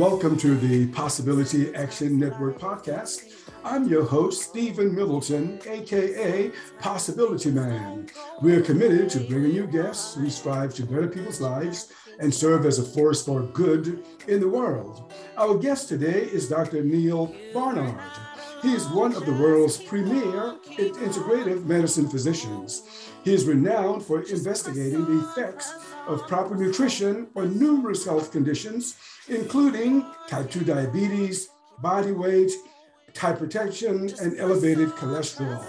Welcome to the Possibility Action Network podcast. I'm your host, Stephen Middleton, aka Possibility Man. We are committed to bringing you guests who strive to better people's lives and serve as a force for good in the world. Our guest today is Dr. Neal Barnard. He is one of the world's premier integrative medicine physicians. He is renowned for investigating the effects of proper nutrition on numerous health conditions, including type 2 diabetes, body weight, hypertension, and elevated cholesterol.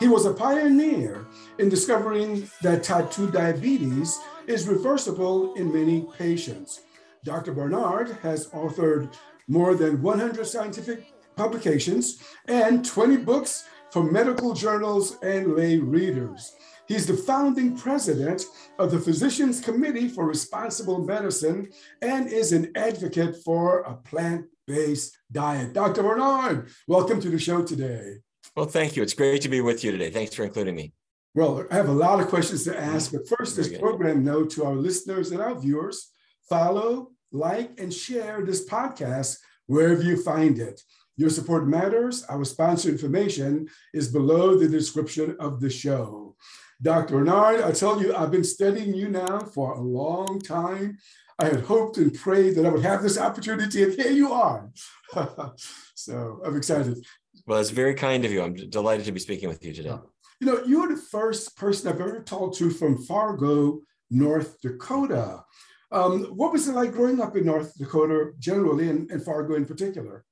He was a pioneer in discovering that type 2 diabetes is reversible in many patients. Dr. Barnard has authored more than 100 scientific publications and 20 books for medical journals and lay readers. He's the founding president of the Physicians Committee for Responsible Medicine and is an advocate for a plant based diet. Dr. Bernard, welcome to the show today. Well, thank you. It's great to be with you today. Thanks for including me. Well, I have a lot of questions to ask, but first, mm-hmm. this program note to our listeners and our viewers follow, like, and share this podcast wherever you find it. Your support matters. Our sponsor information is below the description of the show. Dr. Barnard, I tell you, I've been studying you now for a long time. I had hoped and prayed that I would have this opportunity, and here you are. so I'm excited. Well, it's very kind of you. I'm delighted to be speaking with you today. You know, you're the first person I've ever talked to from Fargo, North Dakota. Um, what was it like growing up in North Dakota generally, and, and Fargo in particular?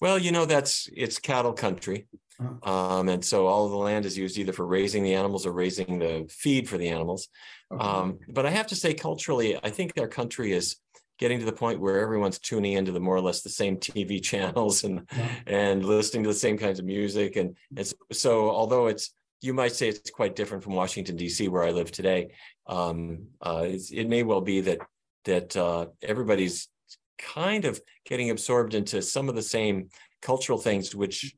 Well, you know, that's it's cattle country. Uh-huh. Um, and so all of the land is used either for raising the animals or raising the feed for the animals. Okay. Um, but I have to say, culturally, I think our country is getting to the point where everyone's tuning into the more or less the same TV channels and yeah. and listening to the same kinds of music. And, and so, so, although it's you might say it's quite different from Washington D.C. where I live today, um, uh, it may well be that that uh, everybody's kind of getting absorbed into some of the same cultural things, which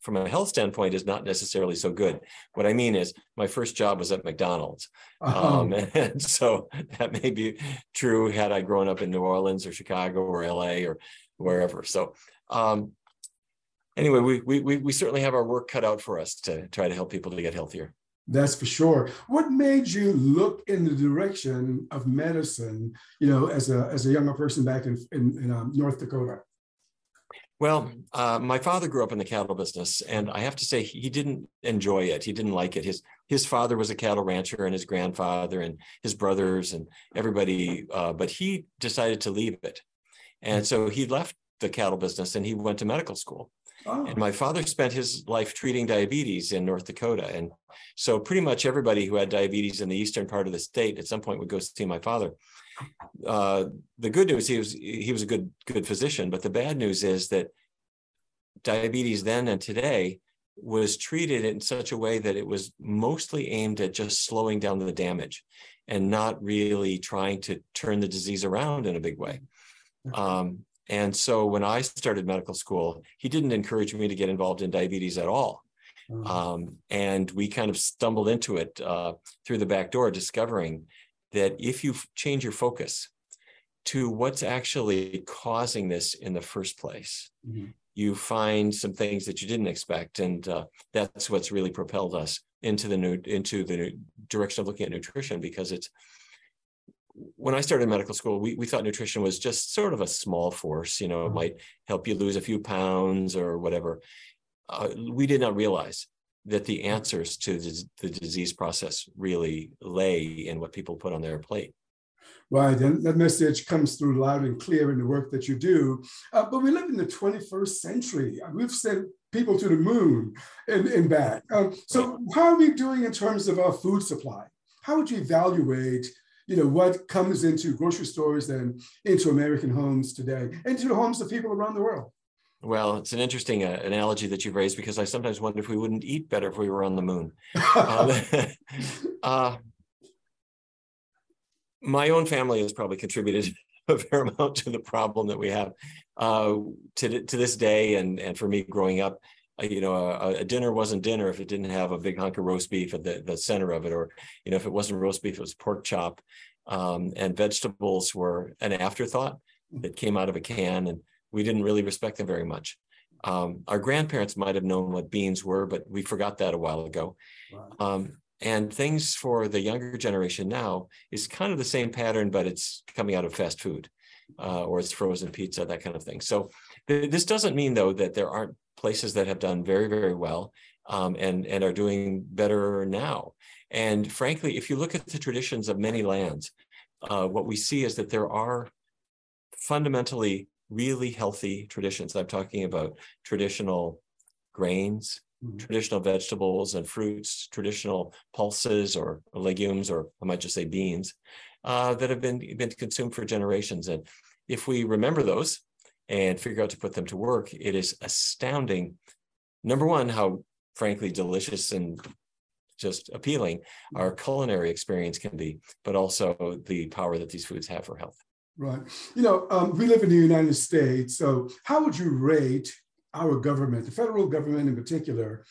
from a health standpoint is not necessarily so good. What I mean is my first job was at McDonald's. Oh. Um, and so that may be true had I grown up in New Orleans or Chicago or LA or wherever. So um, anyway, we, we, we certainly have our work cut out for us to try to help people to get healthier. That's for sure. What made you look in the direction of medicine, you know, as a, as a younger person back in, in, in um, North Dakota? Well, uh, my father grew up in the cattle business, and I have to say he didn't enjoy it. He didn't like it. His his father was a cattle rancher, and his grandfather, and his brothers, and everybody. Uh, but he decided to leave it, and so he left the cattle business and he went to medical school. Oh. And my father spent his life treating diabetes in North Dakota, and so pretty much everybody who had diabetes in the eastern part of the state at some point would go see my father. Uh, the good news he was he was a good good physician, but the bad news is that diabetes then and today was treated in such a way that it was mostly aimed at just slowing down the damage and not really trying to turn the disease around in a big way. Um, and so when I started medical school, he didn't encourage me to get involved in diabetes at all. Mm-hmm. Um, and we kind of stumbled into it uh, through the back door, discovering that if you change your focus to what's actually causing this in the first place, mm-hmm. you find some things that you didn't expect, and uh, that's what's really propelled us into the new into the direction of looking at nutrition because it's when I started medical school, we, we thought nutrition was just sort of a small force. You know, it mm-hmm. might help you lose a few pounds or whatever. Uh, we did not realize that the answers to the, the disease process really lay in what people put on their plate. Right, and that message comes through loud and clear in the work that you do. Uh, but we live in the 21st century. We've sent people to the moon and, and back. Um, so, how are we doing in terms of our food supply? How would you evaluate, you know, what comes into grocery stores and into American homes today, into the homes of people around the world? Well, it's an interesting uh, analogy that you've raised because I sometimes wonder if we wouldn't eat better if we were on the moon. um, uh, my own family has probably contributed a fair amount to the problem that we have uh, to, to this day. And, and for me growing up, uh, you know, a, a, dinner wasn't dinner if it didn't have a big hunk of roast beef at the, the center of it, or, you know, if it wasn't roast beef, it was pork chop. Um, and vegetables were an afterthought that came out of a can, and we didn't really respect them very much. Um, our grandparents might have known what beans were, but we forgot that a while ago. Um, and things for the younger generation now is kind of the same pattern, but it's coming out of fast food uh, or it's frozen pizza, that kind of thing. So th- this doesn't mean, though, that there aren't places that have done very, very well um, and, and are doing better now. And frankly, if you look at the traditions of many lands, uh, what we see is that there are fundamentally really healthy traditions. I'm talking about traditional grains, mm-hmm. traditional vegetables and fruits, traditional pulses or legumes, or I might just say beans, uh, that have been, been consumed for generations. And if we remember those and figure out to put them to work, it is astounding. Number one, how frankly delicious and just appealing our culinary experience can be, but also the power that these foods have for health. Right. You know, um, we live in the United States. So, how would you rate our government, the federal government in particular,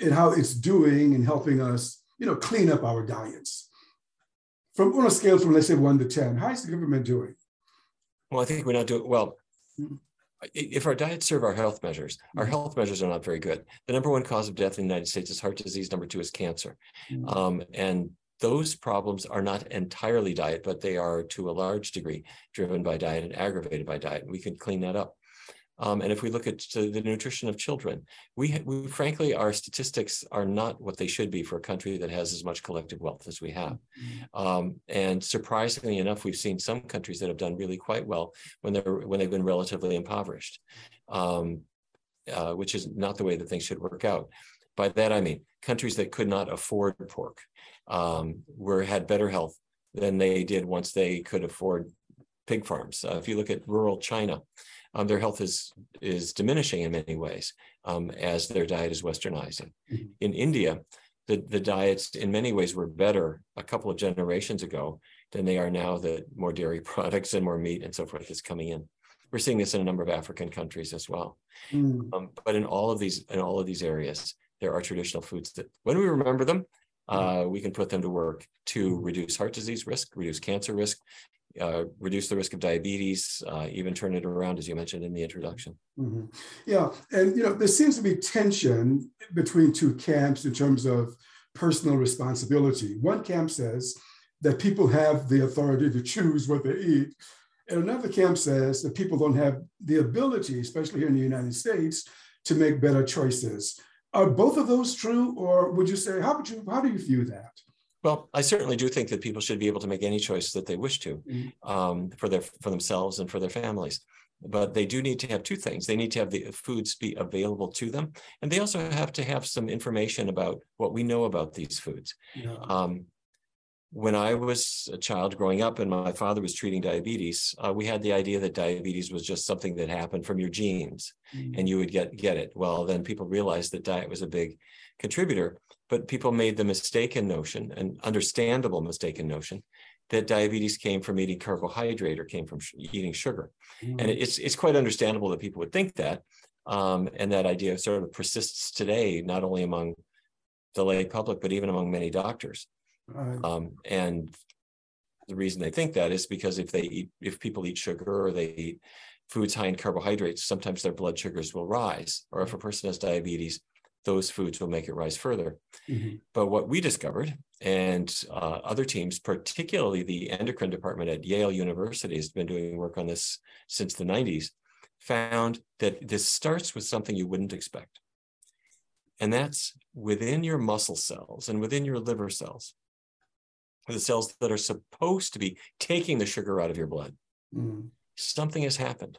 and how it's doing in helping us, you know, clean up our diets? From on a scale from let's say one to ten, how is the government doing? Well, I think we're not doing well. If our diets serve our health measures, our mm-hmm. health measures are not very good. The number one cause of death in the United States is heart disease. Number two is cancer, mm-hmm. um, and those problems are not entirely diet, but they are to a large degree driven by diet and aggravated by diet. We can clean that up. Um, and if we look at the nutrition of children, we, we, frankly, our statistics are not what they should be for a country that has as much collective wealth as we have. Mm-hmm. Um, and surprisingly enough, we've seen some countries that have done really quite well when they're when they've been relatively impoverished, um, uh, which is not the way that things should work out. By that I mean countries that could not afford pork um, were had better health than they did once they could afford pig farms. Uh, if you look at rural China, um, their health is is diminishing in many ways um, as their diet is westernizing. Mm-hmm. In India, the, the diets in many ways were better a couple of generations ago than they are now that more dairy products and more meat and so forth is coming in. We're seeing this in a number of African countries as well. Mm. Um, but in all of these in all of these areas, there are traditional foods that when we remember them, uh, we can put them to work to reduce heart disease risk, reduce cancer risk, uh, reduce the risk of diabetes, uh, even turn it around, as you mentioned in the introduction. Mm-hmm. Yeah, and you know there seems to be tension between two camps in terms of personal responsibility. One camp says that people have the authority to choose what they eat, and another camp says that people don't have the ability, especially here in the United States, to make better choices. Are both of those true, or would you say how would you how do you view that? Well, I certainly do think that people should be able to make any choice that they wish to mm-hmm. um, for their for themselves and for their families. But they do need to have two things. They need to have the foods be available to them, and they also have to have some information about what we know about these foods. Yeah. Um, when I was a child growing up and my father was treating diabetes, uh, we had the idea that diabetes was just something that happened from your genes mm-hmm. and you would get get it. Well, then people realized that diet was a big contributor, but people made the mistaken notion, an understandable mistaken notion, that diabetes came from eating carbohydrate or came from sh- eating sugar. Mm-hmm. And it's it's quite understandable that people would think that. Um, and that idea sort of persists today, not only among the lay public, but even among many doctors. Right. Um, and the reason they think that is because if they eat, if people eat sugar or they eat foods high in carbohydrates, sometimes their blood sugars will rise. Or if a person has diabetes, those foods will make it rise further. Mm-hmm. But what we discovered, and uh, other teams, particularly the endocrine department at Yale University, has been doing work on this since the 90s, found that this starts with something you wouldn't expect. And that's within your muscle cells and within your liver cells the cells that are supposed to be taking the sugar out of your blood. Mm. Something has happened.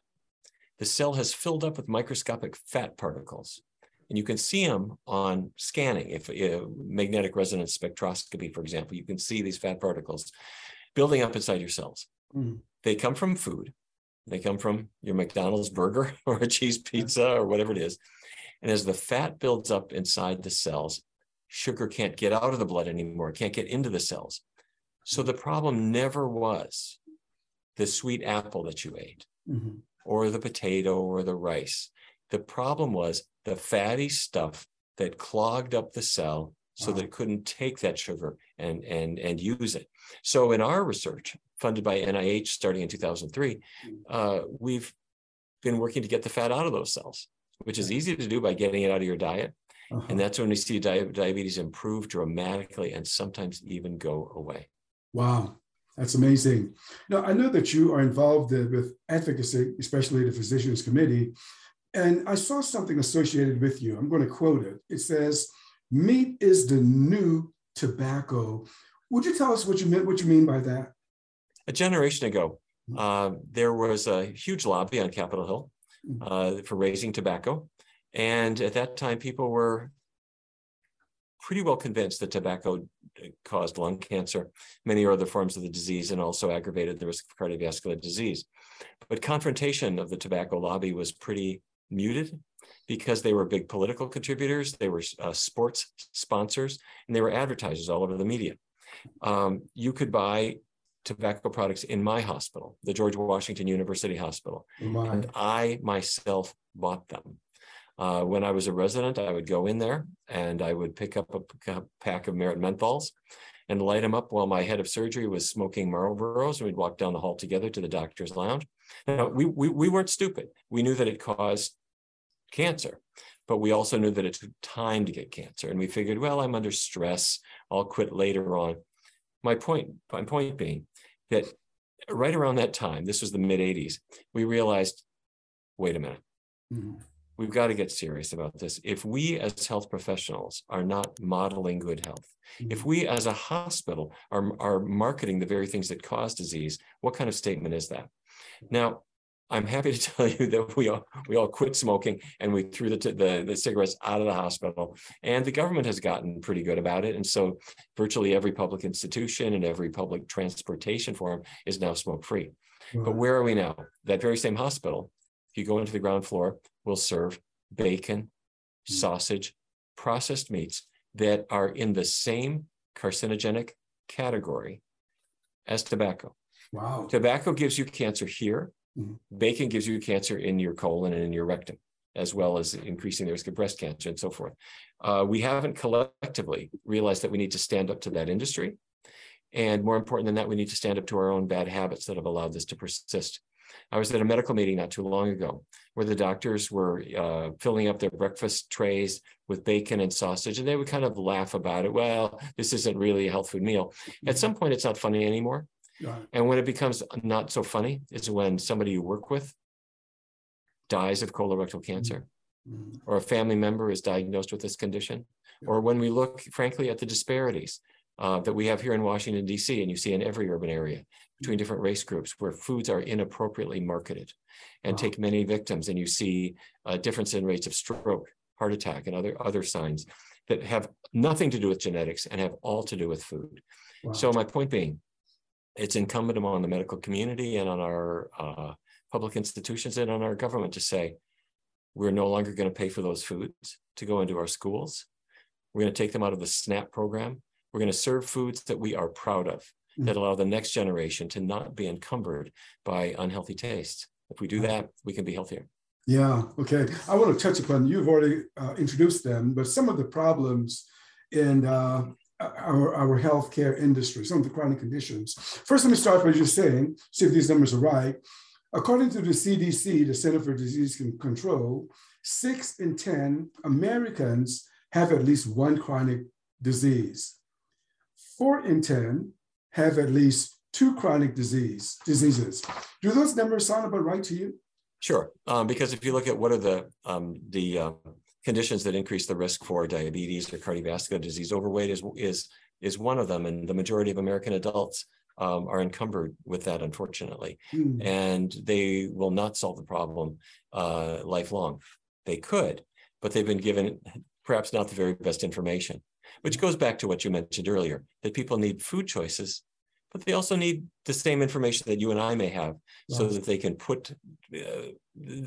The cell has filled up with microscopic fat particles. And you can see them on scanning. If uh, magnetic resonance spectroscopy, for example, you can see these fat particles building up inside your cells. Mm. They come from food. They come from your McDonald's burger or a cheese pizza or whatever it is. And as the fat builds up inside the cells, sugar can't get out of the blood anymore, it can't get into the cells. So the problem never was the sweet apple that you ate mm-hmm. or the potato or the rice. The problem was the fatty stuff that clogged up the cell so that it couldn't take that sugar and and and use it. So in our research, funded by NIH starting in 2003, mm. uh, we've been working to get the fat out of those cells, which is easy to do by getting it out of your diet. Uh-huh. And that's when we see di- diabetes improve dramatically and sometimes even go away. Wow, that's amazing. Now, I know that you are involved with advocacy, especially the Physicians Committee. And I saw something associated with you. I'm going to quote it. It says, Meat is the new tobacco. Would you tell us what you meant, what you mean by that? A generation ago, mm-hmm. uh, there was a huge lobby on Capitol Hill mm-hmm. uh, for raising tobacco. And at that time, people were pretty well convinced that tobacco caused lung cancer, many other forms of the disease, and also aggravated the risk of cardiovascular disease. But confrontation of the tobacco lobby was pretty muted because they were big political contributors, they were uh, sports sponsors, and they were advertisers all over the media. Um, you could buy tobacco products in my hospital, the George Washington University Hospital, and I myself bought them. Uh, when I was a resident, I would go in there and I would pick up a, pack of Merit menthols and light them up while my head of surgery was smoking Marlboros. And we'd walk down the hall together to the doctor's lounge. Now, we, we, we weren't stupid. We knew that it caused cancer, but we also knew that it took time to get cancer. And we figured, well, I'm under stress. I'll quit later on. My point, my point being that right around that time, this was the mid 80s, we realized, wait a minute. Mm-hmm. We've got to get serious about this. If we as health professionals are not modeling good health, mm-hmm. if we as a hospital are, are marketing the very things that cause disease, what kind of statement is that? Now, I'm happy to tell you that we all we all quit smoking and we threw the, the, the cigarettes out of the hospital. And the government has gotten pretty good about it. And so virtually every public institution and every public transportation form is now smoke free. But where are we now? That very same hospital, if you go into the ground floor, will serve bacon, mm-hmm. sausage, processed meats that are in the same carcinogenic category as tobacco. Wow. Tobacco gives you cancer here Mm-hmm. Bacon gives you cancer in your colon and in your rectum, as well as increasing the risk of breast cancer and so forth. Uh, we haven't collectively realized that we need to stand up to that industry. And more important than that, we need to stand up to our own bad habits that have allowed this to persist. I was at a medical meeting not too long ago where the doctors were uh, filling up their breakfast trays with bacon and sausage, and they would kind of laugh about it. Well, this isn't really a health food meal. At some point, it's not funny anymore. Right. And when it becomes not so funny is when somebody you work with dies of colorectal cancer, mm-hmm. or a family member is diagnosed with this condition, yeah. or when we look, frankly, at the disparities uh, that we have here in Washington, D.C., and you see in every urban area between different race groups where foods are inappropriately marketed and wow. take many victims, and you see a difference in rates of stroke, heart attack, and other, other signs that have nothing to do with genetics and have all to do with food. Wow. So, my point being, it's incumbent upon the medical community and on our uh, public institutions and on our government to say, we're no longer going to pay for those foods to go into our schools. We're going to take them out of the SNAP program. We're going to serve foods that we are proud of, mm-hmm. that allow the next generation to not be encumbered by unhealthy tastes. If we do that, we can be healthier. Yeah, okay. I want to touch upon, you've already uh, introduced them, but some of the problems in uh, our, our healthcare industry, some of the chronic conditions. First, let me start by just saying, see if these numbers are right. According to the CDC, the Center for Disease Control, six in 10 Americans have at least one chronic disease. Four in 10 have at least two chronic disease diseases. Do those numbers sound about right to you? Sure, um, because if you look at what are the um, the uh, conditions that increase the risk for diabetes or cardiovascular disease. Overweight is is is one of them, and the majority of American adults um, are encumbered with that, unfortunately, mm. and they will not solve the problem uh, lifelong. They could, but they've been given perhaps not the very best information, which goes back to what you mentioned earlier that people need food choices but they also need the same information that you and I may have so that they can put uh,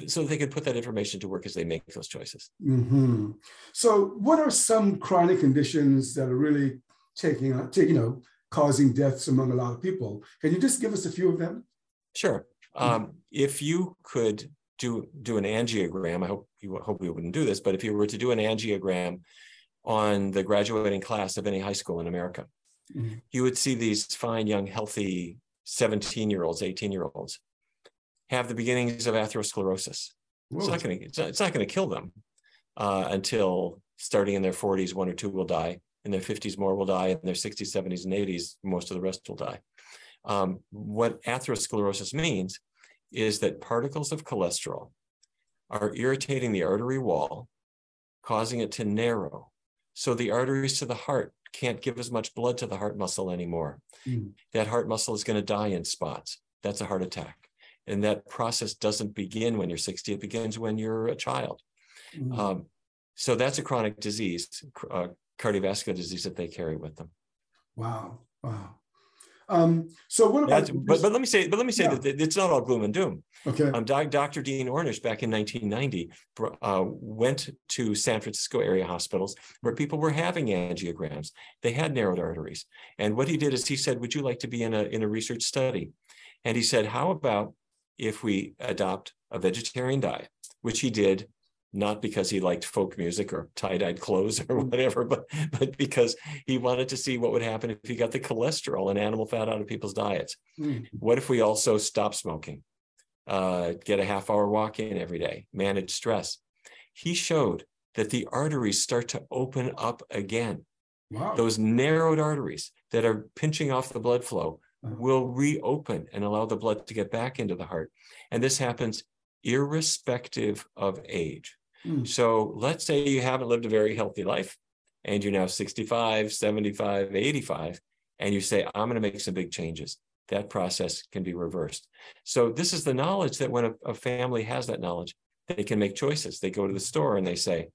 so they can put that information to work as they make those choices. Mm-hmm. So what are some chronic conditions that are really taking uh, you know causing deaths among a lot of people? Can you just give us a few of them? Sure. Um, if you could do do an angiogram, I hope you hope we wouldn't do this, but if you were to do an angiogram on the graduating class of any high school in America. Mm-hmm. You would see these fine, young, healthy 17 year olds, 18 year olds have the beginnings of atherosclerosis. It's not going to it's not going to kill them uh, until starting in their 40s, one or two will die. In their 50s, more will die. In their 60s, 70s, and 80s, most of the rest will die. Um, what atherosclerosis means is that particles of cholesterol are irritating the artery wall, causing it to narrow. So the arteries to the heart can't give as much blood to the heart muscle anymore. Mm. That heart muscle is going to die in spots. That's a heart attack. And that process doesn't begin when you're 60, it begins when you're a child. Mm. Um, so that's a chronic disease, uh, cardiovascular disease that they carry with them. Wow. Wow. Um, so what about? But, but let me say, but let me say yeah. that it's not all gloom and doom. Okay. Um, Dr. Dean Ornish back in 1990 uh, went to San Francisco area hospitals where people were having angiograms. They had narrowed arteries, and what he did is he said, "Would you like to be in a in a research study?" And he said, "How about if we adopt a vegetarian diet?" Which he did not because he liked folk music or tie-dyed clothes or mm. whatever, but but because he wanted to see what would happen if he got the cholesterol and animal fat out of people's diets. Mm. What if we also stop smoking, uh, get a half hour walk in every day, manage stress? He showed that the arteries start to open up again. Wow. Those narrowed arteries that are pinching off the blood flow uh-huh. will reopen and allow the blood to get back into the heart. And this happens irrespective of age. Mm. So let's say you haven't lived a very healthy life and you're now 65, 75, 85, and you say, I'm going to make some big changes. That process can be reversed. So this is the knowledge that when a, a family has that knowledge, they can make choices. They go to the store and they say,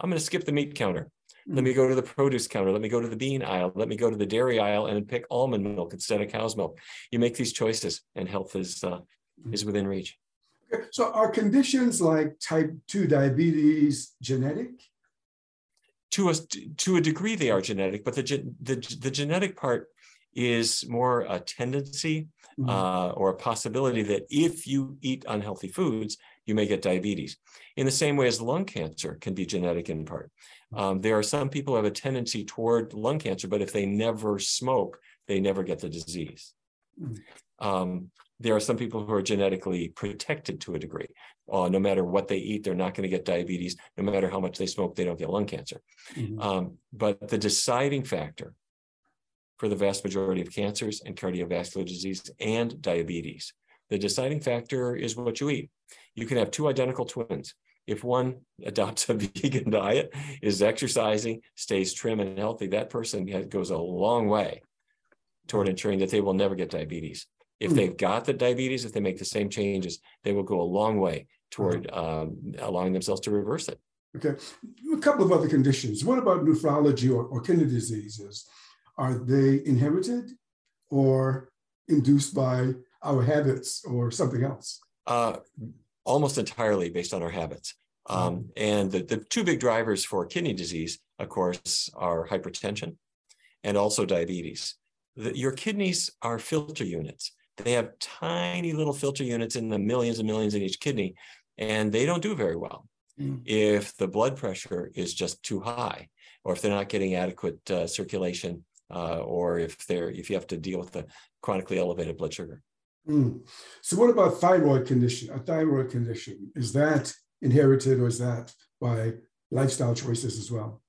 I'm going to skip the meat counter. Let me mm. go to the produce counter. Let me go to the bean aisle. Let me go to the dairy aisle and pick almond milk instead of cow's milk. You make these choices, and health is uh, is within reach. So are conditions like type 2 diabetes genetic? To a, to a degree, they are genetic, but the, the, the genetic part is more a tendency mm-hmm. uh, or a possibility that if you eat unhealthy foods, you may get diabetes. In the same way as lung cancer can be genetic in part. Um, there are some people who have a tendency toward lung cancer, but if they never smoke, they never get the disease. Mm-hmm. Um, there are some people who are genetically protected to a degree. Uh, no matter what they eat, they're not going to get diabetes. No matter how much they smoke, they don't get lung cancer. Mm-hmm. Um, but the deciding factor for the vast majority of cancers and cardiovascular disease and diabetes, the deciding factor is what you eat. You can have two identical twins. If one adopts a vegan diet, is exercising, stays trim and healthy, that person goes a long way toward ensuring that they will never get diabetes. If hmm. they've got the diabetes, if they make the same changes, they will go a long way toward um, allowing themselves to reverse it. Okay. A couple of other conditions. What about nephrology or, or kidney diseases? Are they inherited or induced by our habits or something else? Uh, almost entirely based on our habits. Hmm. Um, and the, the two big drivers for kidney disease, of course, are hypertension and also diabetes. The, your kidneys are filter units. They have tiny little filter units in the millions and millions in each kidney, and they don't do very well mm. if the blood pressure is just too high, or if they're not getting adequate uh, circulation, uh, or if they're if you have to deal with the chronically elevated blood sugar. Mm. So, what about thyroid condition? A thyroid condition is that inherited, or is that by lifestyle choices as well?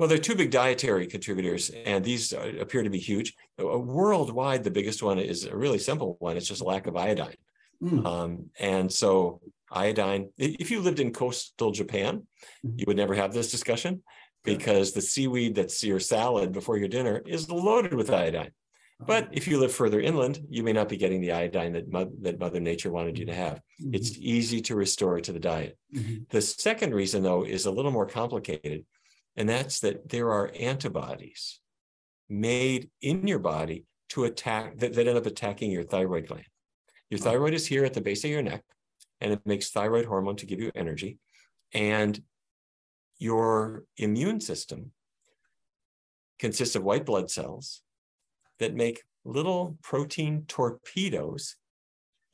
Well, there are two big dietary contributors, and these appear to be huge. Uh, worldwide, the biggest one is a really simple one. It's just a lack of iodine. Mm. Um, and so, iodine, if you lived in coastal Japan, mm-hmm. you would never have this discussion because the seaweed that's your salad before your dinner is loaded with iodine. But if you live further inland, you may not be getting the iodine that, mo- that Mother Nature wanted you to have. Mm-hmm. It's easy to restore to the diet. Mm-hmm. The second reason, though, is a little more complicated and that's that there are antibodies made in your body to attack that, that end up attacking your thyroid gland. Your thyroid is here at the base of your neck, and it makes thyroid hormone to give you energy. And your immune system consists of white blood cells that make little protein torpedoes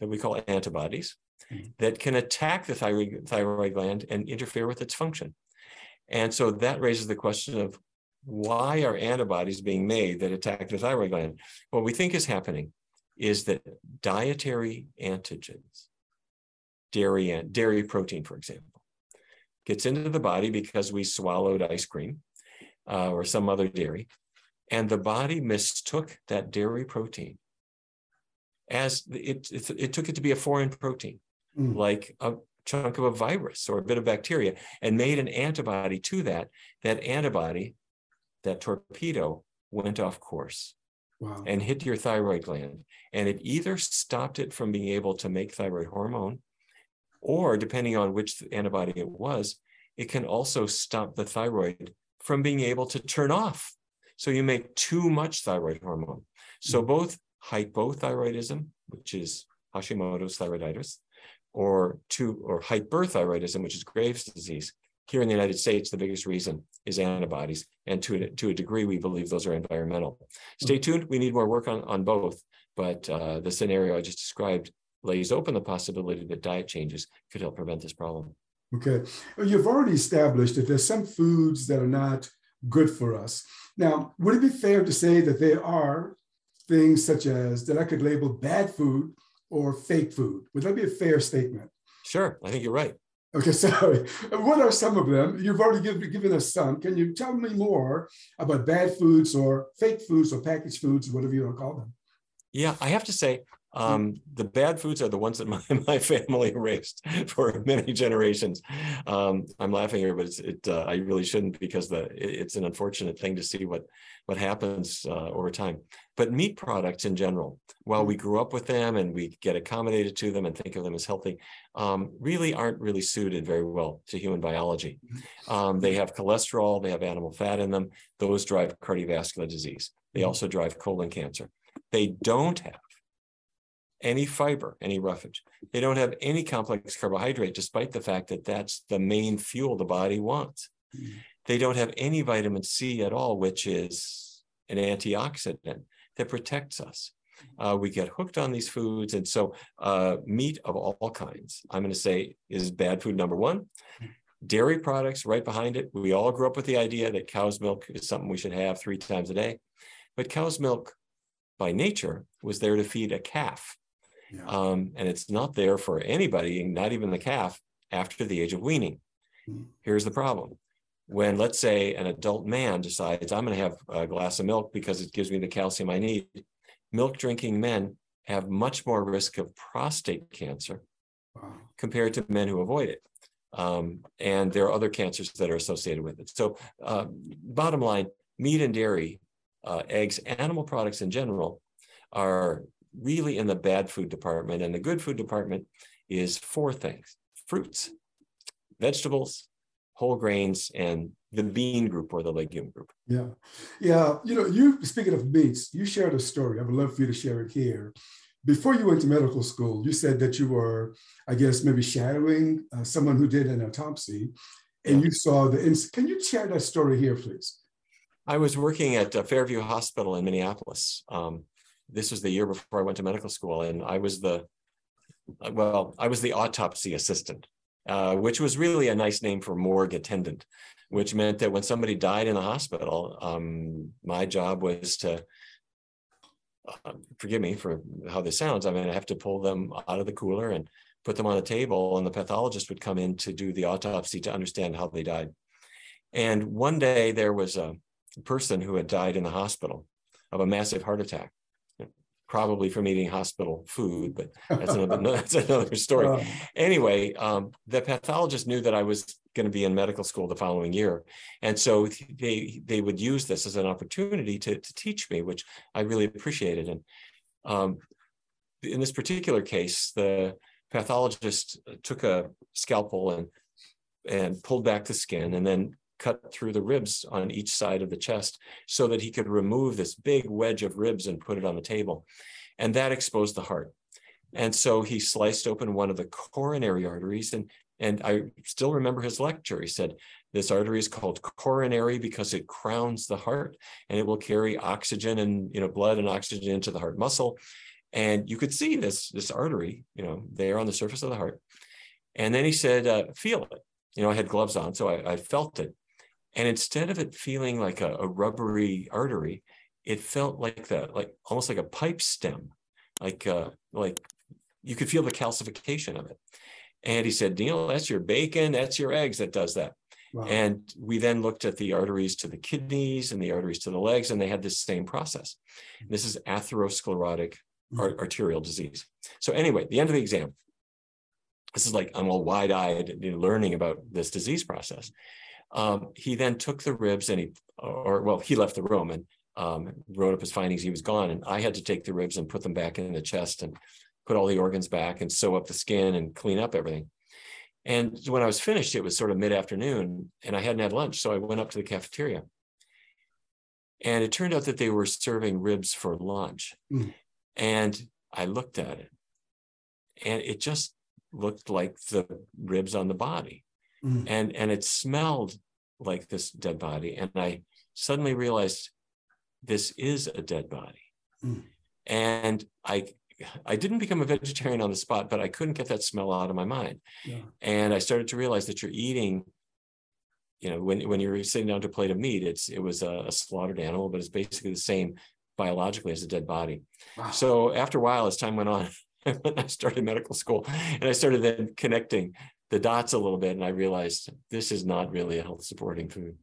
that we call antibodies mm-hmm. that can attack the thyroid, thyroid gland and interfere with its function. And so that raises the question of why are antibodies being made that attack the thyroid gland? What we think is happening is that dietary antigens, dairy, dairy protein, for example, gets into the body because we swallowed ice cream uh, or some other dairy, and the body mistook that dairy protein as it, it, it took it to be a foreign protein, mm. like a chunk of a virus or a bit of bacteria, and made an antibody to that. That antibody, that torpedo, went off course. Wow. and hit your thyroid gland. And it either stopped it from being able to make thyroid hormone, or depending on which antibody it was, it can also stop the thyroid from being able to turn off. So you make too much thyroid hormone. So mm-hmm. both hypothyroidism, which is Hashimoto's thyroiditis, or to or hyperthyroidism, which is Graves' disease. Here in the United States, the biggest reason is antibodies, and to a, to a degree, we believe those are environmental. Stay tuned. We need more work on, on both, but uh, the scenario I just described lays open the possibility that diet changes could help prevent this problem. Okay. You've already established that there's some foods that are not good for us. Now, would it be fair to say that there are things such as that I could label bad food or fake food? Would that be a fair statement? Sure, I think you're right. Okay, so What are some of them? You've already given, given us some. Can you tell me more about bad foods or fake foods or packaged foods, whatever you want to call them? Yeah, I have to say, um, the bad foods are the ones that my, my family raised for many generations. Um, I'm laughing here, but it's, it, uh, I really shouldn't because the, it, it's an unfortunate thing to see what, what happens uh, over time. But meat products in general, while we grew up with them and we get accommodated to them and think of them as healthy, um, really aren't really suited very well to human biology. Um, they have cholesterol, they have animal fat in them. Those drive cardiovascular disease. They also drive colon cancer. They don't have any fiber, any roughage. They don't have any complex carbohydrate, despite the fact that that's the main fuel the body wants. Mm-hmm. They don't have any vitamin C at all, which is an antioxidant that protects us. Uh, we get hooked on these foods. And so, uh, meat of all kinds, I'm going to say, is bad food number one. Dairy products right behind it. We all grew up with the idea that cow's milk is something we should have three times a day. But cow's milk, by nature, was there to feed a calf. Yeah. Um, and it's not there for anybody, not even the calf, after the age of weaning. Mm-hmm. Here's the problem. When, let's say, an adult man decides, I'm going to have a glass of milk because it gives me the calcium I need, milk drinking men have much more risk of prostate cancer wow. compared to men who avoid it. Um, and there are other cancers that are associated with it. So, uh, bottom line, meat and dairy, uh, eggs, animal products in general are really in the bad food department. And the good food department is four things fruits, vegetables, whole grains, and the bean group or the legume group. Yeah. Yeah. You know, you speaking of meats, you shared a story. I would love for you to share it here. Before you went to medical school, you said that you were, I guess, maybe shadowing uh, someone who did an autopsy and you saw the, ins- can you share that story here, please? I was working at uh, Fairview Hospital in Minneapolis. Um, this was the year before I went to medical school, and I was the well, I was the autopsy assistant, uh, which was really a nice name for morgue attendant, which meant that when somebody died in the hospital, um, my job was to uh, forgive me for how this sounds. I mean, I have to pull them out of the cooler and put them on a table, and the pathologist would come in to do the autopsy to understand how they died. And one day there was a person who had died in the hospital of a massive heart attack probably from eating hospital food, but that's another that's another story. Anyway, um, the pathologist knew that I was going to be in medical school the following year, and so they they would use this as an opportunity to to teach me, which I really appreciated. And um, in this particular case, the pathologist took a scalpel and and pulled back the skin, and then cut through the ribs on each side of the chest so that he could remove this big wedge of ribs and put it on the table. And that exposed the heart. And so he sliced open one of the coronary arteries. And, and I still remember his lecture. He said, This artery is called coronary because it crowns the heart and it will carry oxygen and you know blood and oxygen into the heart muscle. And you could see this, this artery, you know, there on the surface of the heart. And then he said, uh, Feel it. You know, I had gloves on, so I, I felt it And instead of it feeling like a, a rubbery artery, it felt like that, like almost like a pipe stem, like uh, like you could feel the calcification of it. And he said, Neal, that's your bacon, that's your eggs that does that. Wow. And we then looked at the arteries to the kidneys and the arteries to the legs, and they had this same process. This is atherosclerotic mm-hmm. arterial disease. So anyway, the end of the exam. This is like I'm all wide-eyed learning about this disease process. Um, he then took the ribs and he, or well, he left the room and um, wrote up his findings. He was gone, and I had to take the ribs and put them back in the chest and put all the organs back and sew up the skin and clean up everything. And when I was finished, it was sort of mid afternoon, and I hadn't had lunch, so I went up to the cafeteria. And it turned out that they were serving ribs for lunch. Mm. And I looked at it, and it just looked like the ribs on the body. Mm. And, and it smelled like this dead body. And I suddenly realized this is a dead body. Mm. And I I didn't become a vegetarian on the spot, but I couldn't get that smell out of my mind. Yeah. And I started to realize that you're eating, you know, when when you're sitting down to a plate of meat, it's it was a, a slaughtered animal, but it's basically the same biologically as a dead body. Wow. So after a while, as time went on, I started medical school and I started then connecting the dots a little bit, and I realized this is not really a health supporting food.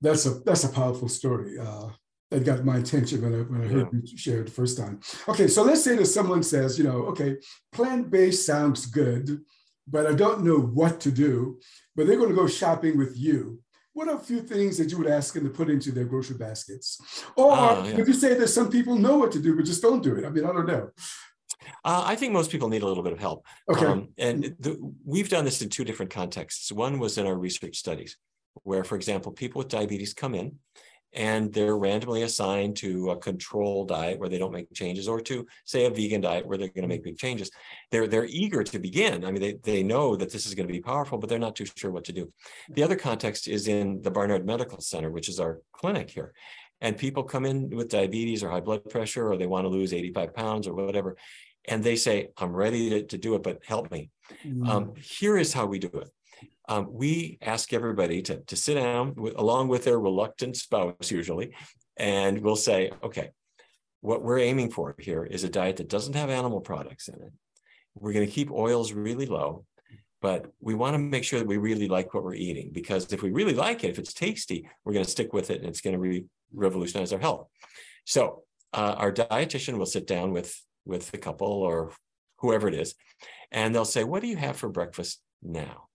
That's a that's a powerful story. Uh, that got my attention when I, when I heard yeah. you share it the first time. Okay, so let's say that someone says, you know, okay, plant based sounds good, but I don't know what to do, but they're going to go shopping with you. What are a few things that you would ask them to put into their grocery baskets? Or uh, yeah. if you say that some people know what to do, but just don't do it? I mean, I don't know. Uh, I think most people need a little bit of help. Okay. Um, and the, we've done this in two different contexts. One was in our research studies, where, for example, people with diabetes come in and they're randomly assigned to a control diet where they don't make changes or to say a vegan diet where they're going to make big changes they're they're eager to begin i mean they, they know that this is going to be powerful but they're not too sure what to do the other context is in the barnard medical center which is our clinic here and people come in with diabetes or high blood pressure or they want to lose 85 pounds or whatever and they say i'm ready to, to do it but help me mm. um, here is how we do it um, we ask everybody to, to sit down with, along with their reluctant spouse usually, and we'll say, okay, what we're aiming for here is a diet that doesn't have animal products in it. We're going to keep oils really low, but we want to make sure that we really like what we're eating because if we really like it, if it's tasty, we're going to stick with it and it's going to re- revolutionize our health. So uh, our dietitian will sit down with with the couple or whoever it is, and they'll say, "What do you have for breakfast now?"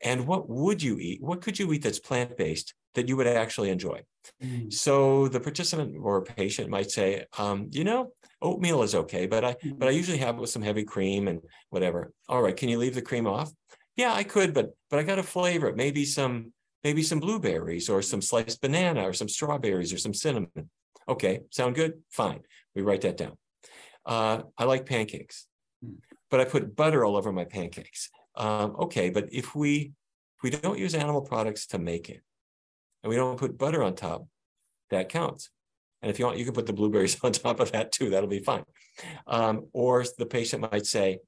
and what would you eat? What could you eat that's plant based that you would actually enjoy? Mm. So the participant or patient might say, um, you know, oatmeal is okay, but I mm. but I usually have it with some heavy cream and whatever. All right, can you leave the cream off? Yeah, I could, but but I got to flavor it. Maybe some maybe some blueberries or some sliced banana or some strawberries or some cinnamon. Okay, sound good? Fine. We write that down. Uh, I like pancakes, mm. but I put butter all over my pancakes. Um, okay, but if we if we don't use animal products to make it, and we don't put butter on top, that counts. And if you want, you can put the blueberries on top of that too. That'll be fine. Um, or the patient might say,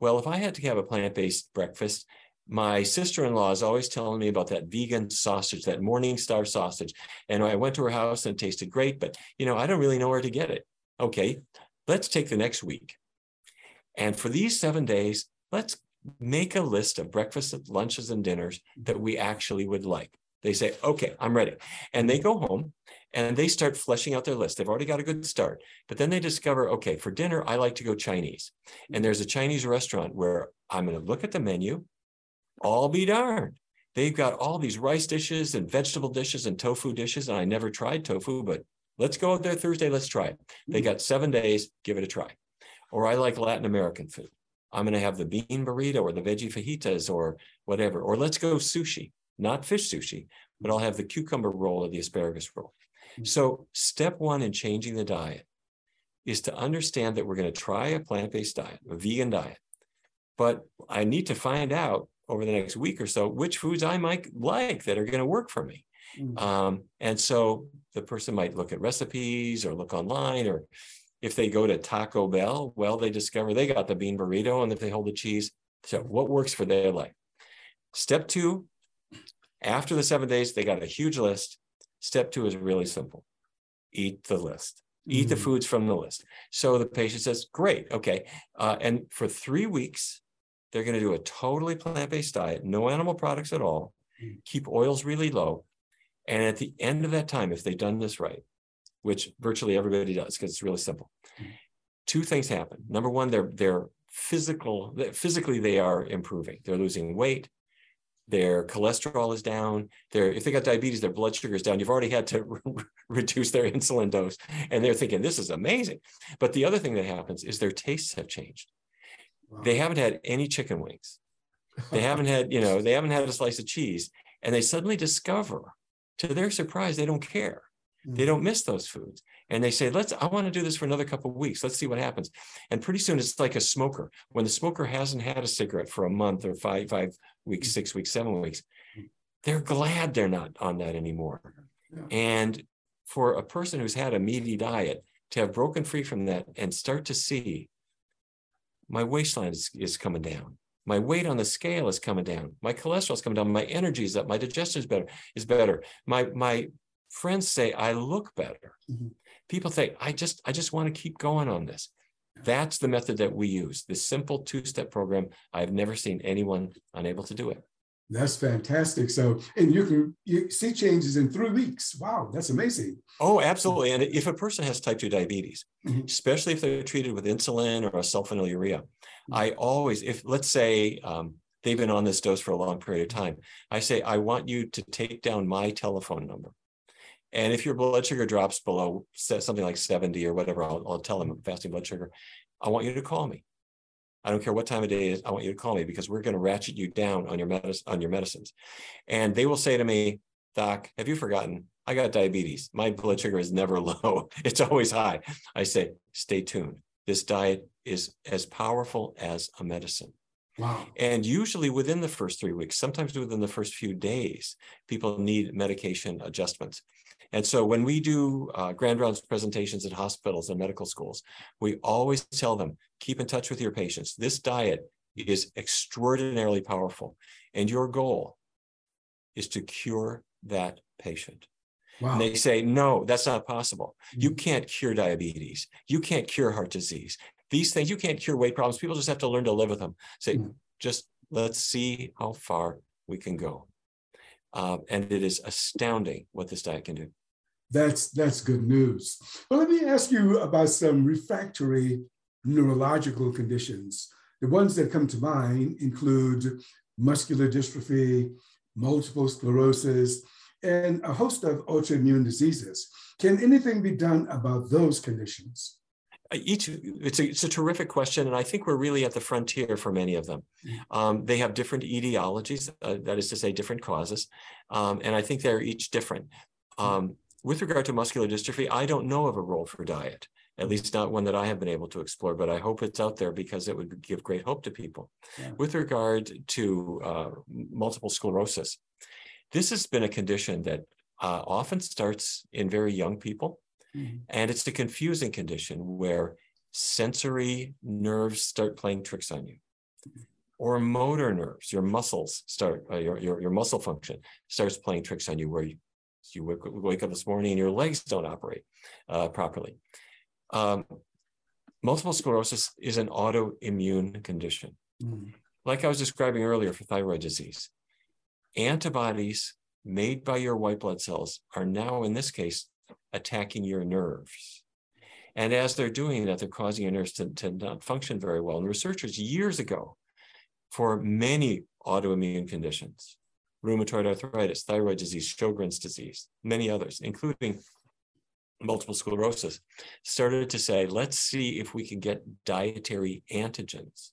well, if I had to have a plant-based breakfast, my sister-in-law is always telling me about that vegan sausage, that Morningstar sausage. And I went to her house and it tasted great, but you know, I don't really know where to get it. Okay, let's take the next week. And for these seven days, let's make a list of breakfasts, lunches, and dinners that we actually would like. They say, okay, I'm ready. And they go home and they start fleshing out their list. They've already got a good start. But then they discover, okay, for dinner, I like to go Chinese. And there's a Chinese restaurant where I'm going to look at the menu. All be darned. They've got all these rice dishes and vegetable dishes and tofu dishes. And I never tried tofu, but let's go out there Thursday. Let's try it. They got seven days. Give it a try. Or I like Latin American food. I'm going to have the bean burrito or the veggie fajitas or whatever. Or let's go sushi, not fish sushi, but I'll have the cucumber roll or the asparagus roll. Mm-hmm. So, step one in changing the diet is to understand that we're going to try a plant based diet, a vegan diet. But I need to find out over the next week or so which foods I might like that are going to work for me. Mm-hmm. Um, and so the person might look at recipes or look online or if they go to Taco Bell, well, they discover they got the bean burrito and if they hold the cheese. So what works for their life? Step two, After the seven days, they got a huge list. Step two is really simple eat the list, eat the Mhm. foods from the list. So the patient says, Great, okay. Uh, and for three weeks, they're going to do a totally plant based diet, no animal products at all, Mm. keep oils really low. And at the end of that time, if they've done this right, which virtually everybody does because it's really simple, two things happen. Number one, they're they're physical, physically they are improving. They're losing weight. Their cholesterol is down. Their if they got diabetes, their blood sugar is down. You've already had to reduce their insulin dose, and they're thinking this is amazing. But the other thing that happens is their tastes have changed. Wow. They haven't had any chicken wings. They haven't had, you know, they haven't had a slice of cheese, and they suddenly discover, to their surprise, they don't care. They Mm. don't miss those foods. And they say, let's, I want to do this for another couple of weeks. Let's see what happens. And pretty soon it's like a smoker. When the smoker hasn't had a cigarette for a month or five, five weeks, Mm. six weeks, seven weeks, they're glad they're not on that anymore. Yeah. And for a person who's had a meaty diet to have broken free from that and start to see my waistline is, is coming down. My weight on the scale is coming down. My cholesterol is coming down. My energy is up. My digestion is better. Is better. My my friends say I look better. Mhm. People think I just I just want to keep going on this. That's the method that we use. This simple two-step program. I've never seen anyone unable to do it. That's fantastic. So, and you can you see changes in three weeks. Wow, that's amazing. Oh, absolutely. And if a person has type 2 diabetes, Mhm. especially if they're treated with insulin or a sulfonylurea, Mm-hmm. I always, if let's say um, they've been on this dose for a long period of time, I say, I want you to take down my telephone number. And if your blood sugar drops below something like 70 or whatever, I'll, I'll tell them fasting blood sugar, I want you to call me. I don't care what time of day it is. I want you to call me because we're going to ratchet you down on your medicine on your medicines. And they will say to me, Doc, have you forgotten? I got diabetes. My blood sugar is never low. It's always high. I say, stay tuned. This diet is as powerful as a medicine. Wow. And usually within the first three weeks, sometimes within the first few days, people need medication adjustments. And so when we do uh, grand rounds presentations at hospitals and medical schools, we always tell them, keep in touch with your patients. This diet is extraordinarily powerful. And your goal is to cure that patient. Wow. And they say, no, that's not possible. You Mhm. can't cure diabetes. You can't cure heart disease. These things, you can't cure weight problems. People just have to learn to live with them. Say, Mhm. just let's see how far we can go. Uh, and it is astounding what this diet can do. That's that's good news. Well, let me ask you about some refractory neurological conditions. The ones that come to mind include muscular dystrophy, multiple sclerosis, and a host of autoimmune diseases. Can anything be done about those conditions? Uh, Each, it's a, it's a terrific question, and I think we're really at the frontier for many of them. Um, they have different etiologies, uh, that is to say, different causes, um, and I think they're each different. Um, with regard to muscular dystrophy, I don't know of a role for diet, at least not one that I have been able to explore, but I hope it's out there because it would give great hope to people. Yeah. With regard to uh, multiple sclerosis, this has been a condition that uh, often starts in very young people. Mhm. And it's a confusing condition where sensory nerves start playing tricks on you, or motor nerves, your muscles start, uh, your, your, your muscle function starts playing tricks on you, where you, you wake, wake up this morning and your legs don't operate uh, properly. Um, multiple sclerosis is an autoimmune condition. Mhm. Like I was describing earlier for thyroid disease, antibodies made by your white blood cells are now, in this case, attacking your nerves. And as they're doing that, they're causing your nerves to, to not function very well. And researchers years ago, for many autoimmune conditions, rheumatoid arthritis, thyroid disease, Sjogren's disease, many others, including multiple sclerosis, started to say, let's see if we can get dietary antigens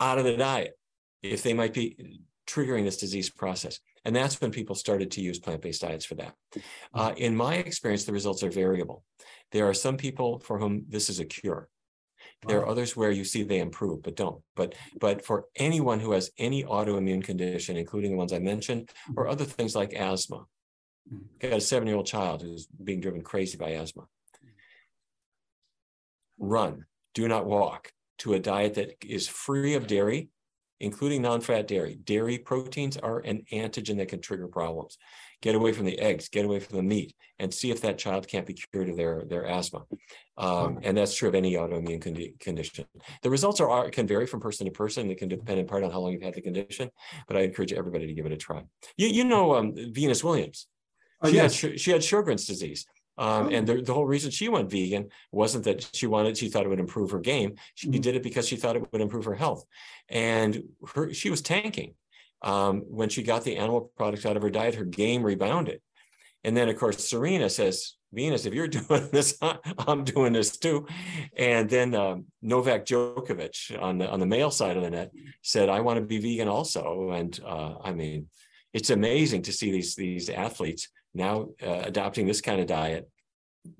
out of the diet, if they might be triggering this disease process. And that's when people started to use plant-based diets for that. Uh, in my experience, the results are variable. There are some people for whom this is a cure. There are others where you see they improve, but don't. But but for anyone who has any autoimmune condition, including the ones I mentioned, or other things like asthma, Mhm. I got a seven-year-old child who's being driven crazy by asthma. Run, do not walk to a diet that is free of dairy, including non-fat dairy. Dairy proteins are an antigen that can trigger problems. Get away from the eggs, get away from the meat, and see if that child can't be cured of their, their asthma. Um, and that's true of any autoimmune condi- condition. The results are, are, can vary from person to person. It can depend in part on how long you've had the condition, but I encourage everybody to give it a try. You, you know um, Venus Williams. She, oh, yes. had, she had Sjogren's disease. Um, oh. And the, the whole reason she went vegan wasn't that she wanted, she thought it would improve her game. She mm-hmm. did it because she thought it would improve her health. And her, she was tanking. Um, when she got the animal products out of her diet, her game rebounded. And then, of course, Serena says, Venus, if you're doing this, I'm doing this too. And then um, Novak Djokovic on the on the male side of the net said, I want to be vegan also. And uh, I mean, it's amazing to see these these athletes now uh, adopting this kind of diet.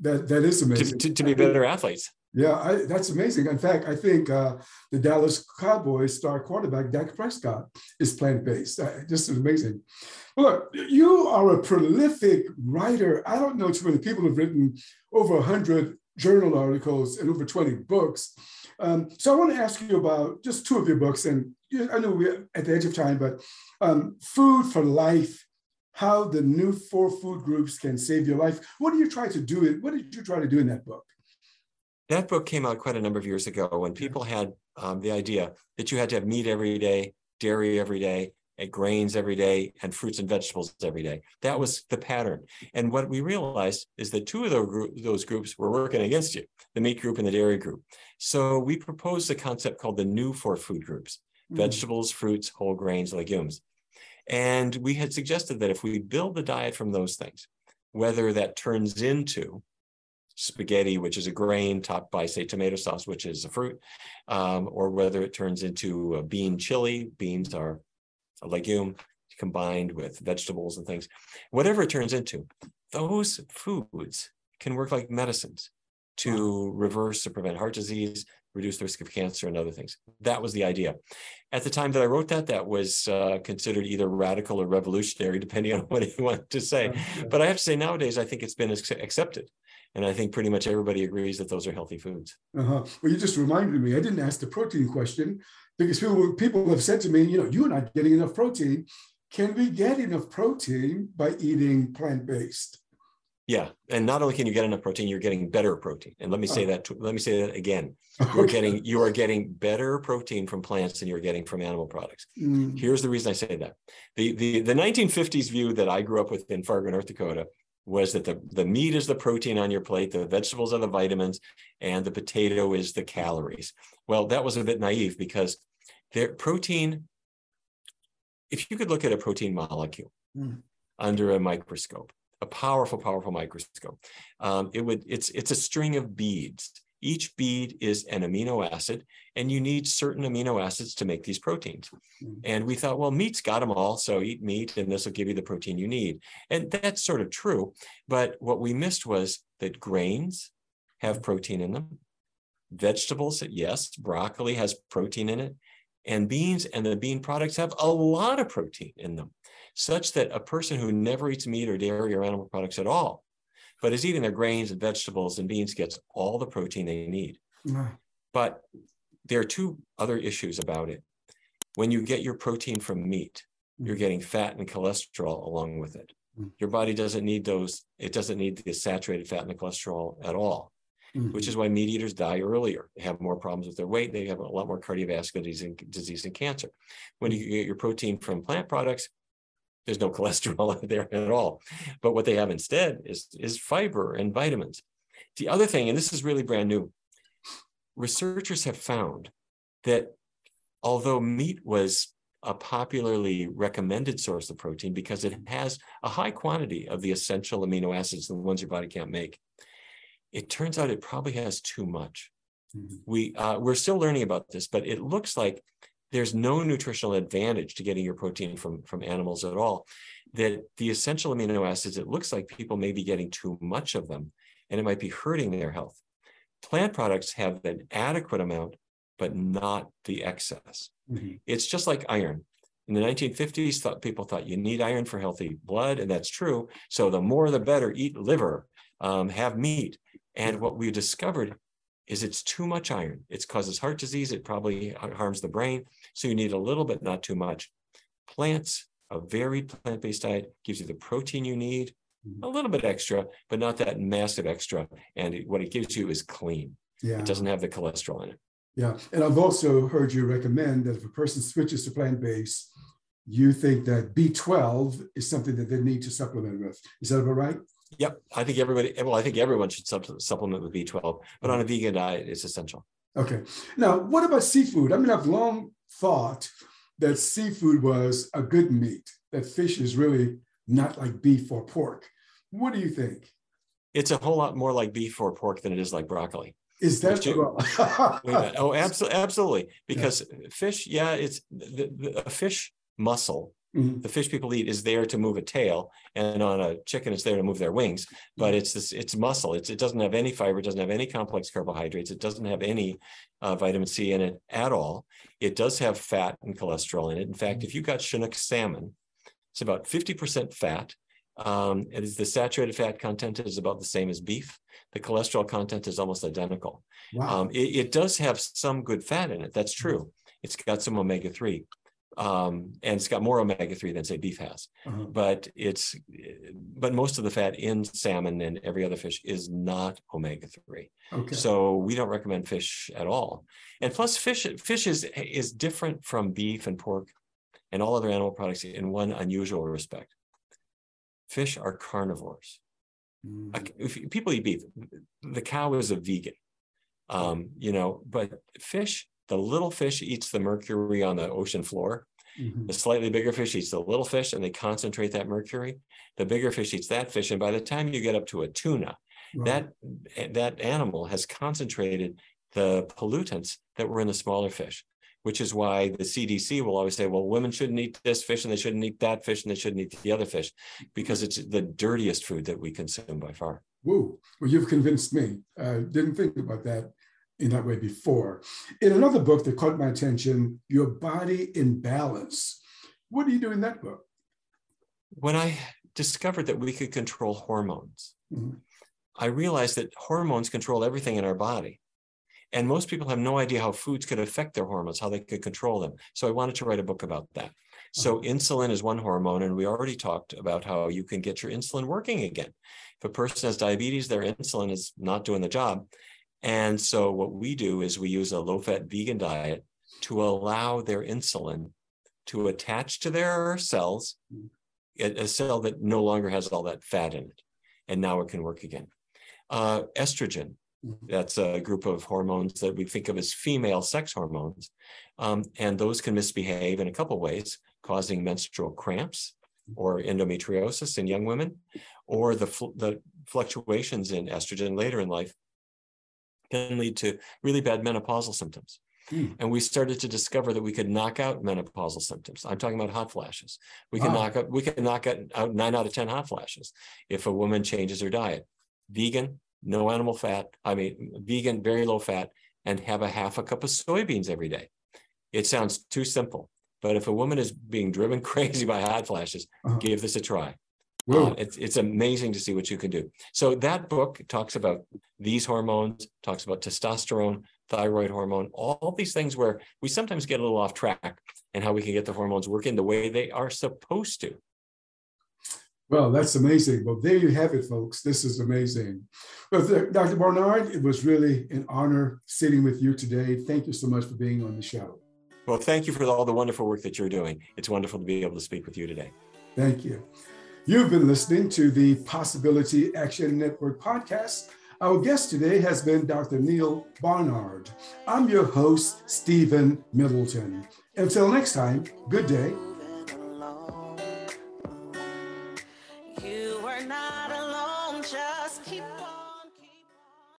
That that is amazing to, to, to be better athletes. Yeah, I, that's amazing. In fact, I think uh, the Dallas Cowboys star quarterback Dak Prescott is plant based. Uh, just amazing. Look, you are a prolific writer. I don't know too many people who have written over 100 journal articles and over 20 books. Um, so I want to ask you about just two of your books. And I know we're at the edge of time, but um, Food for Life how the new four food groups can save your life. What do you try to do? What did you try to do in that book? That book came out quite a number of years ago when people had um, the idea that you had to have meat every day, dairy every day, and grains every day, and fruits and vegetables every day. That was the pattern. And what we realized is that two of those groups were working against you, the meat group and the dairy group. So we proposed a concept called the new four food groups, mm. vegetables, fruits, whole grains, legumes. And we had suggested that if we build the diet from those things, whether that turns into spaghetti, which is a grain topped by, say, tomato sauce, which is a fruit, um, or whether it turns into a bean chili, beans are a legume combined with vegetables and things, whatever it turns into, those foods can work like medicines to reverse or prevent heart disease, reduce the risk of cancer and other things. That was the idea. At the time that I wrote that, that was uh, considered either radical or revolutionary, depending on what you want to say. But I have to say, nowadays, I think it's been accepted. And I think pretty much everybody agrees that those are healthy foods. Uh-huh. Well, you just reminded me, I didn't ask the protein question because people, people have said to me, you know, you're not getting enough protein. Can we get enough protein by eating plant based? Yeah, and not only can you get enough protein, you're getting better protein. And let me say oh. that. Let me say that again. You're okay. getting you are getting better protein from plants than you're getting from animal products. Mm. Here's the reason I say that. The, the the 1950s view that I grew up with in Fargo, North Dakota, was that the the meat is the protein on your plate, the vegetables are the vitamins, and the potato is the calories. Well, that was a bit naive because their protein. If you could look at a protein molecule mm. under a microscope a powerful, powerful microscope. Um, it would it's it's a string of beads. Each bead is an amino acid, and you need certain amino acids to make these proteins. Mm-hmm. And we thought, well, meat's got them all, so eat meat, and this will give you the protein you need. And that's sort of true. But what we missed was that grains have protein in them. Vegetables, yes, broccoli has protein in it. And beans and the bean products have a lot of protein in them such that a person who never eats meat or dairy or animal products at all, but is eating their grains and vegetables and beans gets all the protein they need. Mm. But there are two other issues about it. When you get your protein from meat, you're mm. getting fat and cholesterol along with it. Mm. Your body doesn't need those, it doesn't need the saturated fat and the cholesterol at all. Mm-hmm. which is why meat eaters die earlier. They have more problems with their weight. They have a lot more cardiovascular disease and, disease and cancer. When you get your protein from plant products, there's no cholesterol there at all. But what they have instead is, is fiber and vitamins. The other thing, and this is really brand new, researchers have found that although meat was a popularly recommended source of protein because it has a high quantity of the essential amino acids, the ones your body can't make, it turns out it probably has too much. Mm-hmm. We uh, we're still learning about this, but it looks like there's no nutritional advantage to getting your protein from, from animals at all. That the essential amino acids, it looks like people may be getting too much of them and it might be hurting their health. Plant products have an adequate amount, but not the excess. Mm-hmm. It's just like iron. In the 1950s, thought, people thought you need iron for healthy blood, and that's true. So the more the better, eat liver, um, have meat. And what we discovered is it's too much iron. It causes heart disease. It probably harms the brain. So you need a little bit, not too much. Plants, a varied plant-based diet gives you the protein you need, mm-hmm. a little bit extra, but not that massive extra. And it, what it gives you is clean. Yeah. It doesn't have the cholesterol in it. Yeah. And I've also heard you recommend that if a person switches to plant-based, you think that B12 is something that they need to supplement with. Is that about right? Yep. I think everybody, well, I think everyone should supplement with B12, but on a mm-hmm. vegan diet, it's essential. Okay. Now, what about seafood? I mean, I've long thought that seafood was a good meat, that fish is really not like beef or pork. What do you think? It's a whole lot more like beef or pork than it is like broccoli. Is that true? oh, absolutely, absolutely. Because yeah. fish, yeah, it's the, the, a fish muscle. Mm-hmm. The fish people eat is there to move a tail, and on a chicken, it's there to move their wings. But it's this, it's muscle. It's it doesn't have any fiber, it doesn't have any complex carbohydrates, it doesn't have any uh, vitamin C in it at all. It does have fat and cholesterol in it. In fact, mm-hmm. if you got Chinook salmon, it's about fifty percent fat. Um, it is the saturated fat content is about the same as beef. The cholesterol content is almost identical. Wow. Um, it, it does have some good fat in it. That's mm-hmm. true. It's got some omega three um, and it's got more omega-3 than say beef has uh-huh. but it's but most of the fat in salmon and every other fish is not omega-3 okay. so we don't recommend fish at all and plus fish fish is is different from beef and pork and all other animal products in one unusual respect fish are carnivores mm-hmm. if people eat beef the cow is a vegan um, you know but fish the little fish eats the mercury on the ocean floor. Mm-hmm. The slightly bigger fish eats the little fish and they concentrate that mercury. The bigger fish eats that fish. And by the time you get up to a tuna, right. that, that animal has concentrated the pollutants that were in the smaller fish, which is why the CDC will always say, well, women shouldn't eat this fish and they shouldn't eat that fish and they shouldn't eat the other fish because it's the dirtiest food that we consume by far. Woo. Well, you've convinced me. I didn't think about that in that way before. In another book that caught my attention, Your Body in Balance. What do you do in that book? When I discovered that we could control hormones, mm-hmm. I realized that hormones control everything in our body. And most people have no idea how foods could affect their hormones, how they could control them. So I wanted to write a book about that. So uh-huh. insulin is one hormone, and we already talked about how you can get your insulin working again. If a person has diabetes, their insulin is not doing the job. And so what we do is we use a low fat vegan diet to allow their insulin to attach to their cells, a cell that no longer has all that fat in it. And now it can work again. Uh, estrogen, mm-hmm. that's a group of hormones that we think of as female sex hormones. Um, and those can misbehave in a couple ways, causing menstrual cramps or endometriosis in young women, or the, the fluctuations in estrogen later in life can lead to really bad menopausal symptoms. Hmm. And we started to discover that we could knock out menopausal symptoms. I'm talking about hot flashes. We can wow. knock out we can knock out nine out of ten hot flashes if a woman changes her diet. Vegan, no animal fat. I mean, vegan, very low fat, and have a half a cup of soybeans every day. It sounds too simple, but if a woman is being driven crazy by hot flashes, uh-huh. give this a try. Uh, it's, it's amazing to see what you can do. So that book talks about these hormones, talks about testosterone, thyroid hormone, all these things where we sometimes get a little off track and how we can get the hormones working the way they are supposed to. Well, that's amazing. Well, there you have it, folks. This is amazing. Well, Dr. Barnard, it was really an honor sitting with you today. Thank you so much for being on the show. Well, thank you for all the wonderful work that you're doing. It's wonderful to be able to speak with you today. Thank you. You've been listening to the Possibility Action Network podcast. Our guest today has been Dr. Neal Barnard. I'm your host, Stephen Middleton. Until next time, good day.